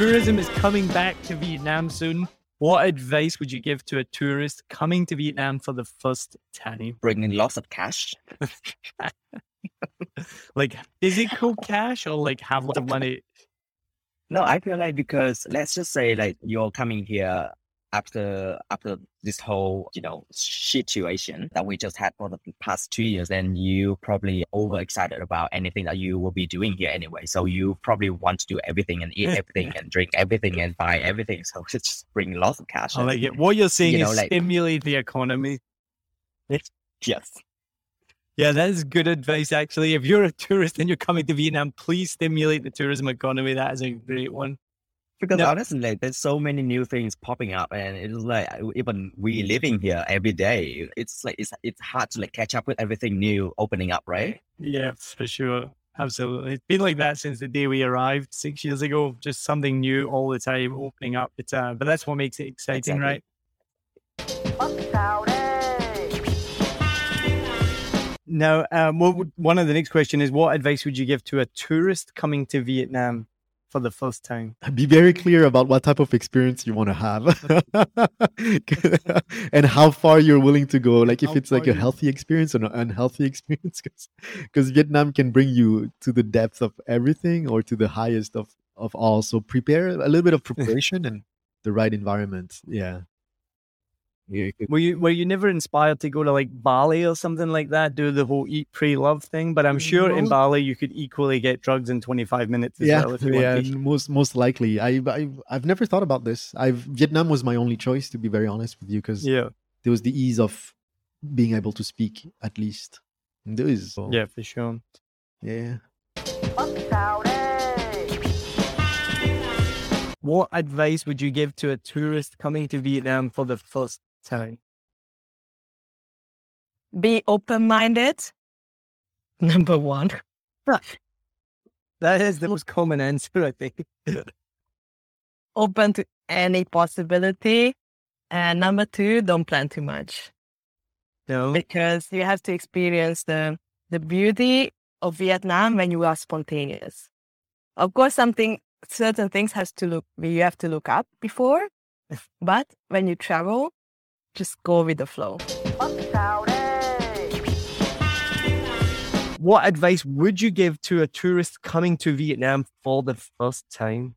tourism is coming back to Vietnam soon. What advice would you give to a tourist coming to Vietnam for the first time? Bring in lots of cash. like physical cash or like have of money? No, I feel like because let's just say like you're coming here after after this whole you know situation that we just had for the past two years then you probably overexcited about anything that you will be doing here anyway so you probably want to do everything and eat everything and drink everything and buy everything so it's just bring lots of cash like it. what you're saying you is know, like, stimulate the economy yes yeah, that is good advice, actually. If you're a tourist and you're coming to Vietnam, please stimulate the tourism economy. That is a great one. Because no. honestly, like, there's so many new things popping up, and it's like even we living here every day, it's like it's it's hard to like catch up with everything new opening up, right? Yeah, for sure, absolutely. It's been like that since the day we arrived six years ago. Just something new all the time opening up. It's uh, but that's what makes it exciting, exactly. right? Now, um, one of the next question is, what advice would you give to a tourist coming to Vietnam? For the first time. Be very clear about what type of experience you want to have and how far you're willing to go. Like if how it's like a healthy experience or an unhealthy experience, because Vietnam can bring you to the depth of everything or to the highest of, of all. So prepare a little bit of preparation and the right environment. Yeah. Were you were you never inspired to go to like Bali or something like that? Do the whole eat, pray, love thing? But I'm sure in Bali you could equally get drugs in 25 minutes. yeah, well yeah, most most likely. I, I I've never thought about this. I've Vietnam was my only choice to be very honest with you because yeah, there was the ease of being able to speak at least. there is so, yeah for sure. Yeah. What advice would you give to a tourist coming to Vietnam for the first time? Be open minded. Number one. that is the most common answer, I think. open to any possibility. And number two, don't plan too much. No. Because you have to experience the the beauty of Vietnam when you are spontaneous. Of course, something certain things has to look you have to look up before, but when you travel, just go with the flow. What advice would you give to a tourist coming to Vietnam for the first time?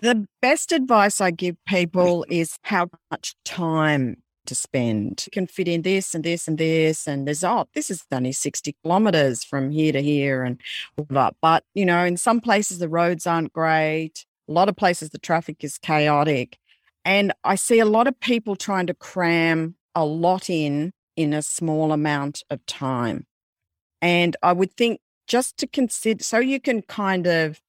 The best advice I give people is how much time to spend. You can fit in this and this and this, and there's oh, this is only 60 kilometers from here to here, and but, but you know, in some places the roads aren't great. A lot of places the traffic is chaotic. And I see a lot of people trying to cram a lot in in a small amount of time. And I would think just to consider, so you can kind of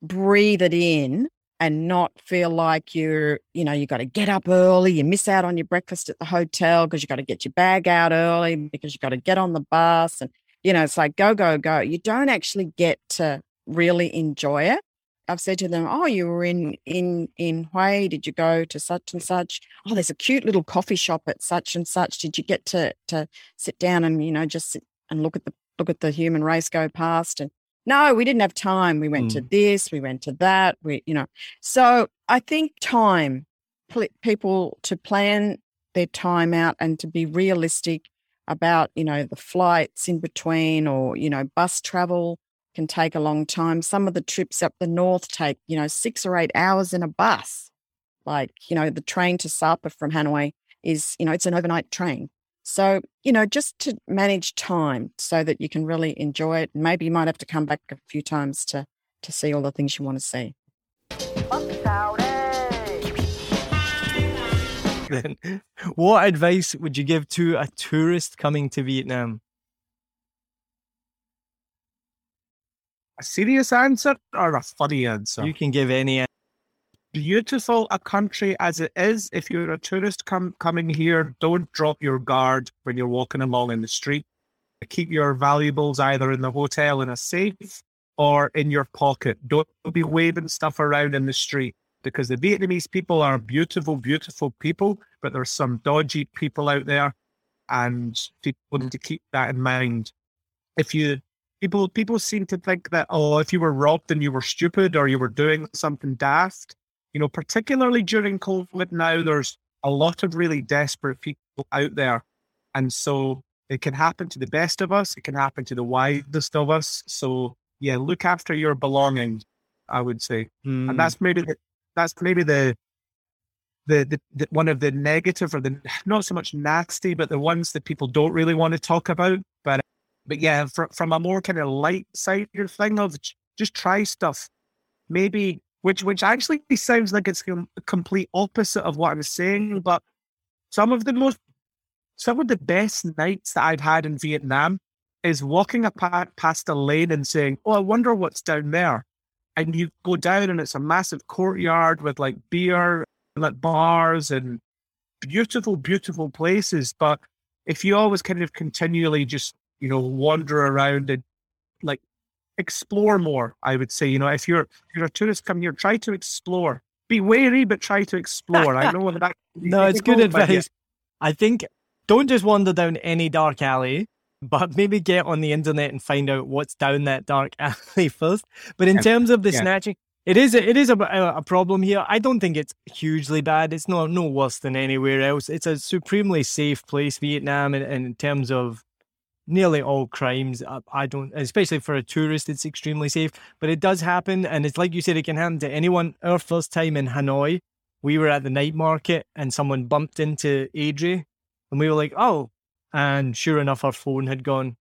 breathe it in and not feel like you're, you know, you got to get up early, you miss out on your breakfast at the hotel because you got to get your bag out early because you got to get on the bus. And, you know, it's like go, go, go. You don't actually get to really enjoy it. I've said to them, "Oh, you were in in in Hue. Did you go to such and such? Oh, there's a cute little coffee shop at such and such. Did you get to to sit down and you know just sit and look at the look at the human race go past?" And no, we didn't have time. We went mm. to this, we went to that. We, you know, so I think time, pl- people to plan their time out and to be realistic about you know the flights in between or you know bus travel can take a long time. Some of the trips up the north take, you know, six or eight hours in a bus. Like, you know, the train to Sapa from Hanoi is, you know, it's an overnight train. So, you know, just to manage time so that you can really enjoy it. Maybe you might have to come back a few times to to see all the things you want to see. Then, what advice would you give to a tourist coming to Vietnam? A serious answer or a funny answer? You can give any. Beautiful a country as it is. If you're a tourist come, coming here, don't drop your guard when you're walking along in the street. Keep your valuables either in the hotel in a safe or in your pocket. Don't be waving stuff around in the street because the Vietnamese people are beautiful, beautiful people, but there's some dodgy people out there, and people need to keep that in mind. If you people people seem to think that oh, if you were robbed, then you were stupid or you were doing something daft. You know, particularly during COVID now, there's a lot of really desperate people out there, and so it can happen to the best of us. It can happen to the widest of us. So yeah, look after your belongings. I would say, Mm. and that's maybe the, that's maybe the, the the the one of the negative or the not so much nasty, but the ones that people don't really want to talk about. But yeah, fr- from a more kind of light side of thing of just try stuff, maybe which which actually sounds like it's com- complete opposite of what I'm saying, but some of the most some of the best nights that I've had in Vietnam is walking a pa- past a lane and saying, "Oh, I wonder what's down there," and you go down and it's a massive courtyard with like beer, like bars, and beautiful, beautiful places. But if you always kind of continually just you know wander around and like explore more, I would say, you know, if you're if you're a tourist coming here, try to explore. Be wary, but try to explore. I know that. that can be No, it's good yeah. advice. I think don't just wander down any dark alley, but maybe get on the internet and find out what's down that dark alley first. But in Yeah. terms of the Yeah. snatching, it is a, it is a, a problem here. I don't think it's hugely bad. It's not no worse than anywhere else. It's a supremely safe place, Vietnam, and in terms of nearly all crimes. I, I don't, especially for a tourist, it's extremely safe. But it does happen, and it's like you said, it can happen to anyone. Our first time in Hanoi, we were at the night market, and someone bumped into Adri, and we were like, "Oh!" And sure enough, our phone had gone.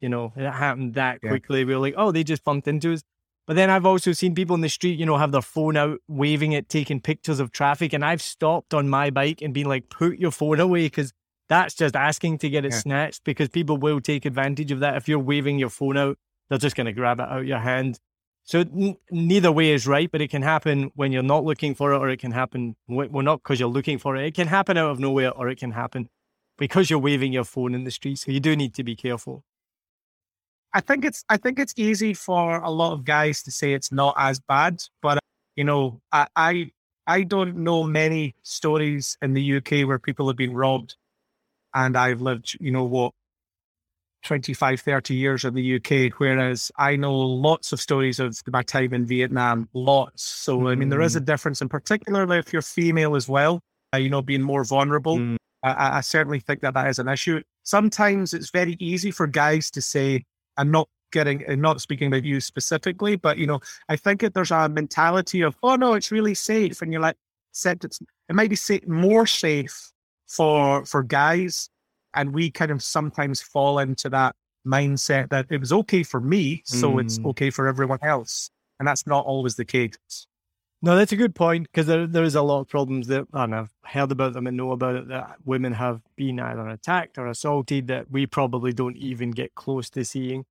You know, it happened that Yeah. quickly. We were like, "Oh, they just bumped into us." But then I've also seen people in the street, you know, have their phone out, waving it, taking pictures of traffic, and I've stopped on my bike and been like, "Put your phone away," because that's just asking to get it Yeah. snatched because people will take advantage of that. If you're waving your phone out, they're just going to grab it out of your hand. So n- neither way is right, but it can happen when you're not looking for it, or it can happen well not because you're looking for it. It can happen out of nowhere, or it can happen because you're waving your phone in the street. So you do need to be careful. I think it's I think it's easy for a lot of guys to say it's not as bad, but you know, I I, I don't know many stories in the UK where people have been robbed, and I've lived, you know, what 25, 30 years in the UK, whereas I know lots of stories of my time in Vietnam, lots. So I mean, there is a difference, and particularly if you're female as well, uh, you know, being more vulnerable. Mm. I- I, certainly think that that is an issue. Sometimes it's very easy for guys to say, "I'm not getting," and not speaking about you specifically, but you know, I think that there's a mentality of, "Oh no, it's really safe," and you're like, "Except it's it might be sa- more safe for for guys," and we kind of sometimes fall into that mindset that it was okay for me, so it's Mm. okay for everyone else, and that's not always the case. No, that's a good point because there, there is a lot of problems that, and I've heard about them and know about it, that women have been either attacked or assaulted that we probably don't even get close to seeing.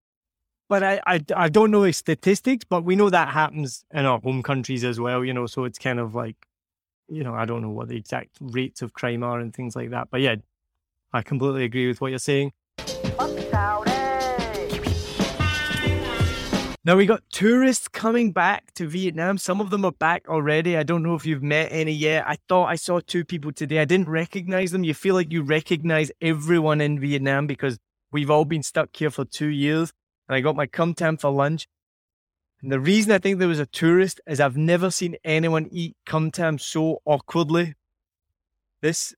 But I, I, I don't know the statistics, but we know that happens in our home countries as well, you know, so it's kind of like, you know, I don't know what the exact rates of crime are and things like that. But yeah, I completely agree with what you're saying. Now we got tourists coming back to Vietnam. Some of them are back already. I don't know if you've met any yet. I thought I saw two people today. I didn't recognize them. You feel like you recognize everyone in Vietnam because we've all been stuck here for two years. And I got my com tam for lunch. And the reason I think there was a tourist is I've never seen anyone eat com tam so awkwardly. This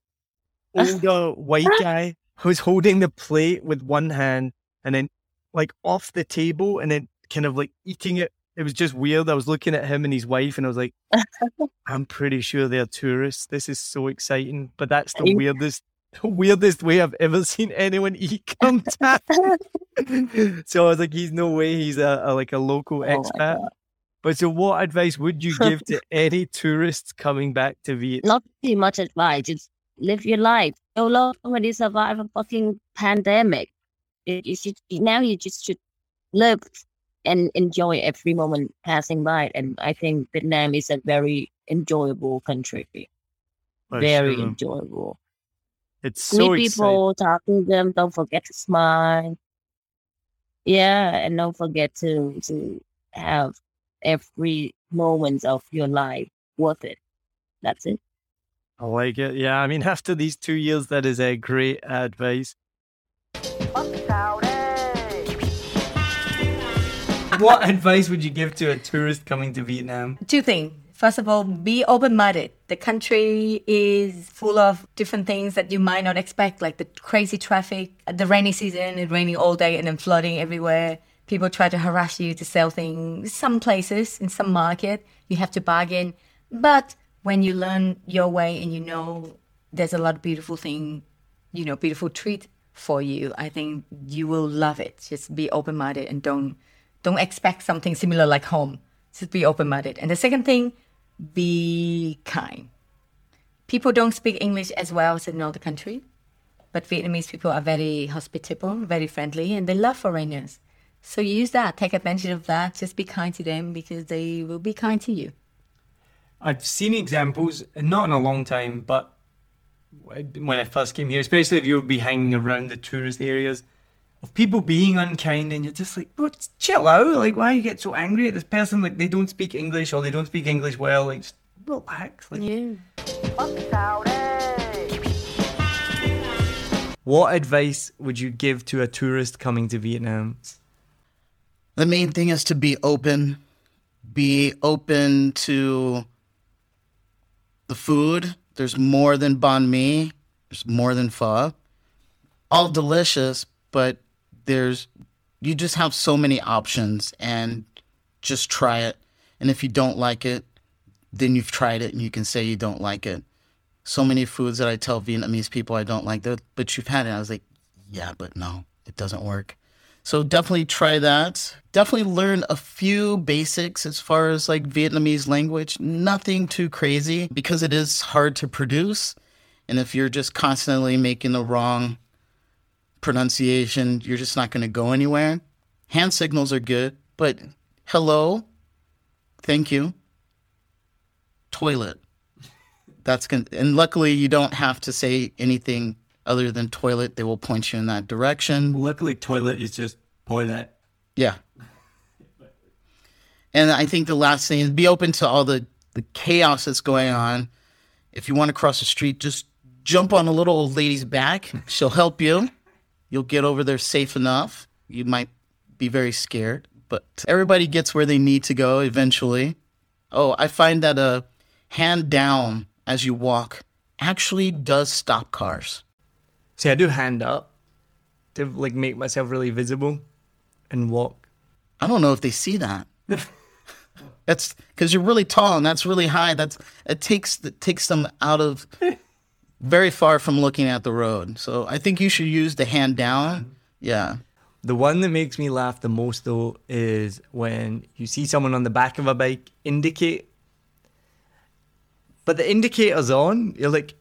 older white guy who's holding the plate with one hand and then like off the table and then kind of like eating it. It was just weird. I was looking at him and his wife and I was like, I'm pretty sure they're tourists. This is so exciting. But that's the weirdest weirdest way I've ever seen anyone eat tam. so I was like, he's no way he's a, a like a local Oh expat. But so what advice would you give to any tourists coming back to Vietnam? Not too much advice. Just live your life. So long when you survive a fucking pandemic, you, you should now you just should live and enjoy every moment passing by. And I think Vietnam is a very enjoyable country. Very enjoyable. It's so Meet exciting. people, talk to them. Don't forget to smile. Yeah, and don't forget to to have every moment of your life worth it. That's it. I like it. Yeah, I mean, after these two years, that is a great advice. what advice would you give to a tourist coming to Vietnam? Two things. First of all, be open minded. The country is full of different things that you might not expect, like the crazy traffic, the rainy season, it's raining all day and then flooding everywhere. People try to harass you to sell things. Some places, in some market, you have to bargain. But when you learn your way and you know there's a lot of beautiful thing, you know, beautiful treat for you, I think you will love it. Just be open minded and don't don't expect something similar like home. Just be open minded. And the second thing, be kind. People don't speak English as well as in other countries, but Vietnamese people are very hospitable, very friendly, and they love foreigners. So use that, take advantage of that. Just be kind to them because they will be kind to you. I've seen examples, not in a long time, but when I first came here, especially if you'll be hanging around the tourist areas, of people being unkind, and you're just like, bro, chill out. Like, why you get so angry at this person? Like, they don't speak English or they don't speak English well. Like, just relax. Like, Yeah. what advice would you give to a tourist coming to Vietnam? The main thing is to be open. Be open to the food. There's more than banh mi. There's more than pho. All delicious, but there's you just have so many options and just try it. And if you don't like it, then you've tried it and you can say you don't like it. So many foods that I tell Vietnamese people I don't like that, but you've had it. I was like, yeah, but no, it doesn't work. So definitely try that. Definitely learn a few basics as far as like Vietnamese language. Nothing too crazy because it is hard to produce. And if you're just constantly making the wrong pronunciation, you're just not going to go anywhere. Hand signals are good, but hello, thank you, toilet. That's going and luckily you don't have to say anything other than toilet. They will point you in that direction. Luckily, toilet is just toilet. Yeah. And I think the last thing is be open to all the, the chaos that's going on. If you want to cross the street, just jump on a little old lady's back. She'll help you. You'll get over there safe enough. You might be very scared, but everybody gets where they need to go eventually. Oh, I find that a hand down as you walk actually does stop cars. See, I do hand up to like make myself really visible and walk. I don't know if they see that. that's because you're really tall and that's really high. That's it takes it takes them out of very far from looking at the road. So I think you should use the hand down. Yeah. The one that makes me laugh the most though is when you see someone on the back of a bike indicate, but the indicator's on. You're like,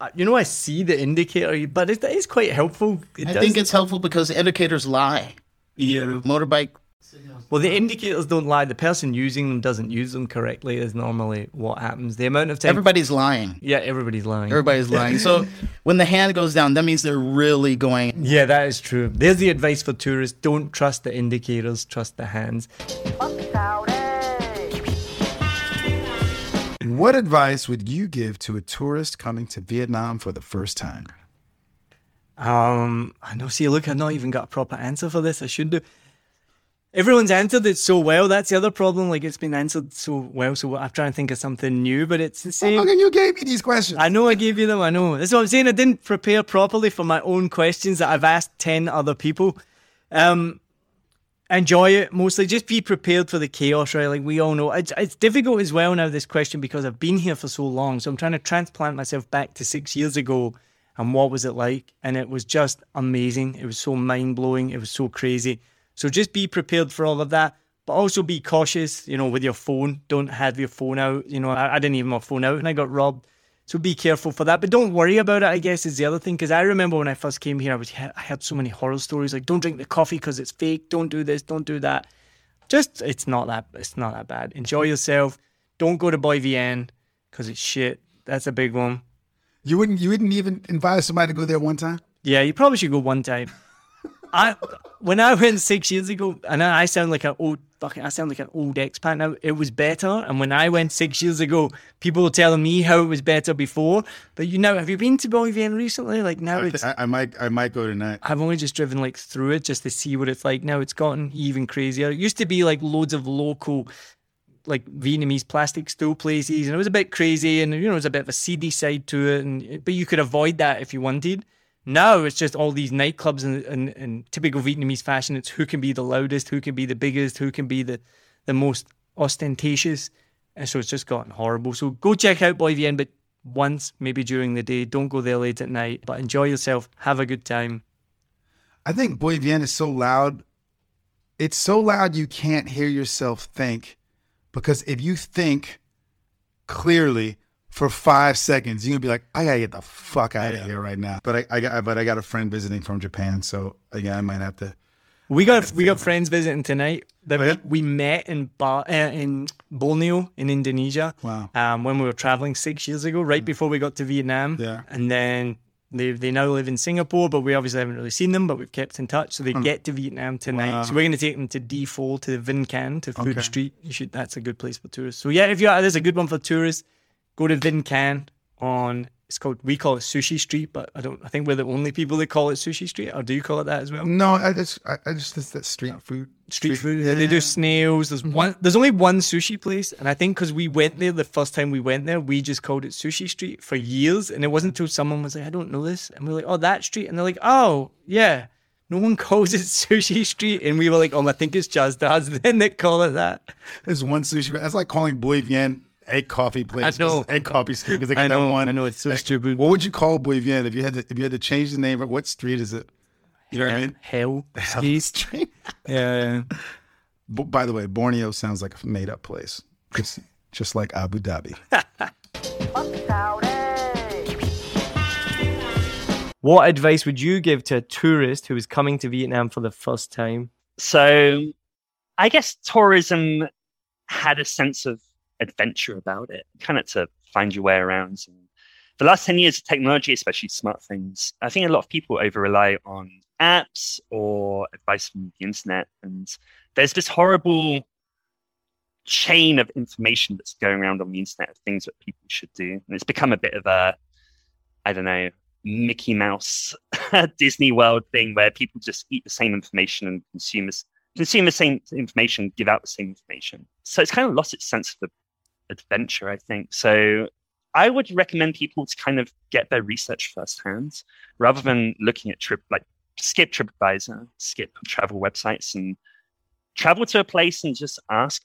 uh, you know, I see the indicator, but it is quite helpful. It I think it's helpful because indicators lie. yeah. Motorbike. Well, the indicators don't lie. The person using them doesn't use them correctly. Is normally what happens. The amount of time. Everybody's lying. Yeah, everybody's lying. Everybody's lying. So when the hand goes down, that means they're really going. Yeah, that is true. There's the advice for tourists: don't trust the indicators, trust the hands. What advice would you give to a tourist coming to Vietnam for the first time? Um, I know. See, look, I've not even got a proper answer for this. I should do. Everyone's answered it so well. That's the other problem. Like it's been answered so well. So I'm trying to think of something new, but it's the same. Look, and you gave me these questions. I know I gave you them. I know. That's what I'm saying. I didn't prepare properly for my own questions that I've asked 10 other people. Um, enjoy it mostly. Just be prepared for the chaos, right? Like we all know. It's, it's difficult as well now, this question, because I've been here for so long. So I'm trying to transplant myself back to six years ago and what was it like? And it was just amazing. It was so mind blowing. It was so crazy. So just be prepared for all of that. But also be cautious, you know, with your phone. Don't have your phone out. You know, I, I didn't even have my phone out and I got robbed. So be careful for that. But don't worry about it, I guess, is the other thing. Because I remember when I first came here, I, was, I had so many horror stories like, don't drink the coffee because it's fake. Don't do this. Don't do that. Just, it's not that, it's not that bad. Enjoy yourself. Don't go to Bui Vien because it's shit. That's a big one. You wouldn't you wouldn't even invite somebody to go there one time? Yeah, you probably should go one time. I when I went six years ago, and I sound like an old fucking, I sound like an old expat now. It was better, and when I went six years ago, people were telling me how it was better before. But you know, have you been to Bui Vien recently? Like now, I, it's. I, I might I might go tonight. I've only just driven like through it just to see what it's like. Now it's gotten even crazier. It used to be like loads of local like Vietnamese plastic stool places, and it was a bit crazy, and you know, it was a bit of a seedy side to it, and but you could avoid that if you wanted. Now it's just all these nightclubs and in, in, typical Vietnamese fashion. It's who can be the loudest, who can be the biggest, who can be the the most ostentatious, and so it's just gotten horrible. So go check out Bui Vien, but once maybe during the day. Don't go there late at night, but enjoy yourself. Have a good time. I think Bui Vien is so loud. It's so loud you can't hear yourself think because if you think clearly for five seconds, you're gonna be like, I gotta get the fuck out of here right now. But I, I got, but I got a friend visiting from Japan, so again, I might have to. We got we got friends visiting tonight. That oh, yeah? we met in Bar, uh, in Borneo in Indonesia. Wow. Um, when we were traveling six years ago, right before we got to Vietnam. Yeah. And then they they now live in Singapore, but we obviously haven't really seen them, but we've kept in touch. So they mm. get to Vietnam tonight. Wow. So we're going to take them to D4 to the Vinh Khanh to Food okay. Street. You should. That's a good place for tourists. So yeah, if you are there's a good one for tourists. Go to Vinh Khanh on it's called we call it Sushi Street, but I don't. I think we're the only people that call it Sushi Street. Or do you call it that as well? No, I just I, I just it's that street food. Street, street food. Yeah, they do snails. There's mm-hmm. one. There's only one sushi place, and I think because we went there the first time we went there, we just called it Sushi Street for years, and it wasn't until someone was like, "I don't know this," and we are like, "Oh, that street," and they're like, "Oh, yeah." No one calls it Sushi Street, and we were like, "Oh, I think it's just us." Then they call it that. There's one sushi. That's like calling Bui Vien egg coffee place. I know egg coffee street because they got I know, that one. I know it's so eh, stupid. What would you call Bui Vien if you had to if you had to change the name? What street is it? You know what I mean? Hell, Hell Street. yeah. yeah. by the way, Borneo sounds like a made up place, just just like Abu Dhabi. what advice would you give to a tourist who is coming to Vietnam for the first time? So, I guess tourism had a sense of adventure about it, kind of to find your way around. And the last 10 years of technology, especially smartphones, I think a lot of people over rely on apps or advice from the internet. And there's this horrible chain of information that's going around on the internet of things that people should do. And it's become a bit of a, I don't know, Mickey Mouse Disney World thing where people just eat the same information and consume, consume the same information, give out the same information. So it's kind of lost its sense of adventure, I think. So I would recommend people to kind of get their research firsthand rather than looking at trip like skip TripAdvisor, skip travel websites and travel to a place and just ask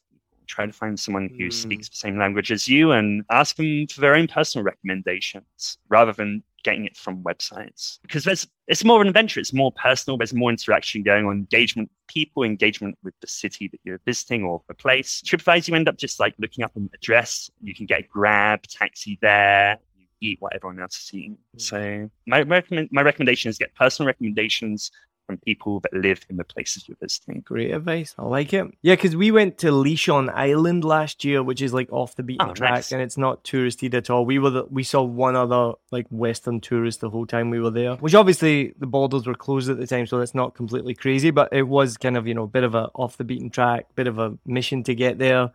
try to find someone who mm. speaks the same language as you and ask them for their own personal recommendations rather than getting it from websites. Because there's it's more of an adventure. It's more personal. There's more interaction going on engagement with people engagement with the city that you're visiting or the place. Tripadvisor you end up just like looking up an address. You can get a grab taxi there. You eat what everyone else is eating. Mm. so my, recommend, my recommendation is get personal recommendations from people that live in the places you're visiting. Great advice. I like it. Yeah, because we went to Ly Son Island last year, which is like off the beaten oh, track, nice. and it's not touristy at all. We were the, we saw one other like Western tourist the whole time we were there, which obviously the borders were closed at the time, so that's not completely crazy, but it was kind of you know a bit of a off the beaten track, bit of a mission to get there.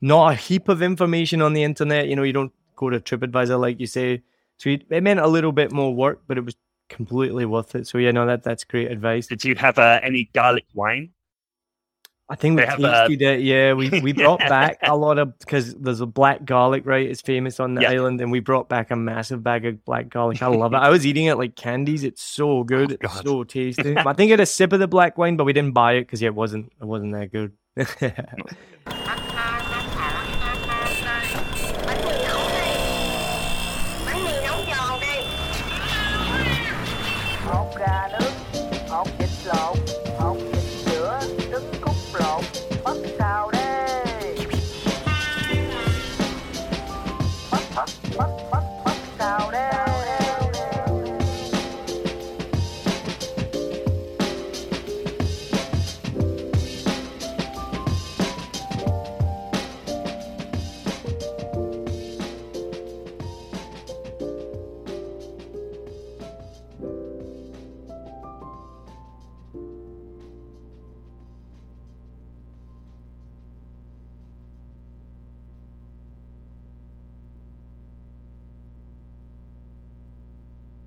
Not a heap of information on the internet. You know, you don't go to TripAdvisor like you say. So it meant a little bit more work, but it was completely worth it. So yeah, no, that that's great advice. Did you have uh, any garlic wine? I think we they tasted a... it. Yeah, we we brought back a lot of because there's a black garlic, right? It's famous on the yeah. island, and we brought back a massive bag of black garlic. I love it. I was eating it like candies. It's so good. Oh, it's so tasty. I think I had a sip of the black wine, but we didn't buy it because yeah, it wasn't it wasn't that good. Got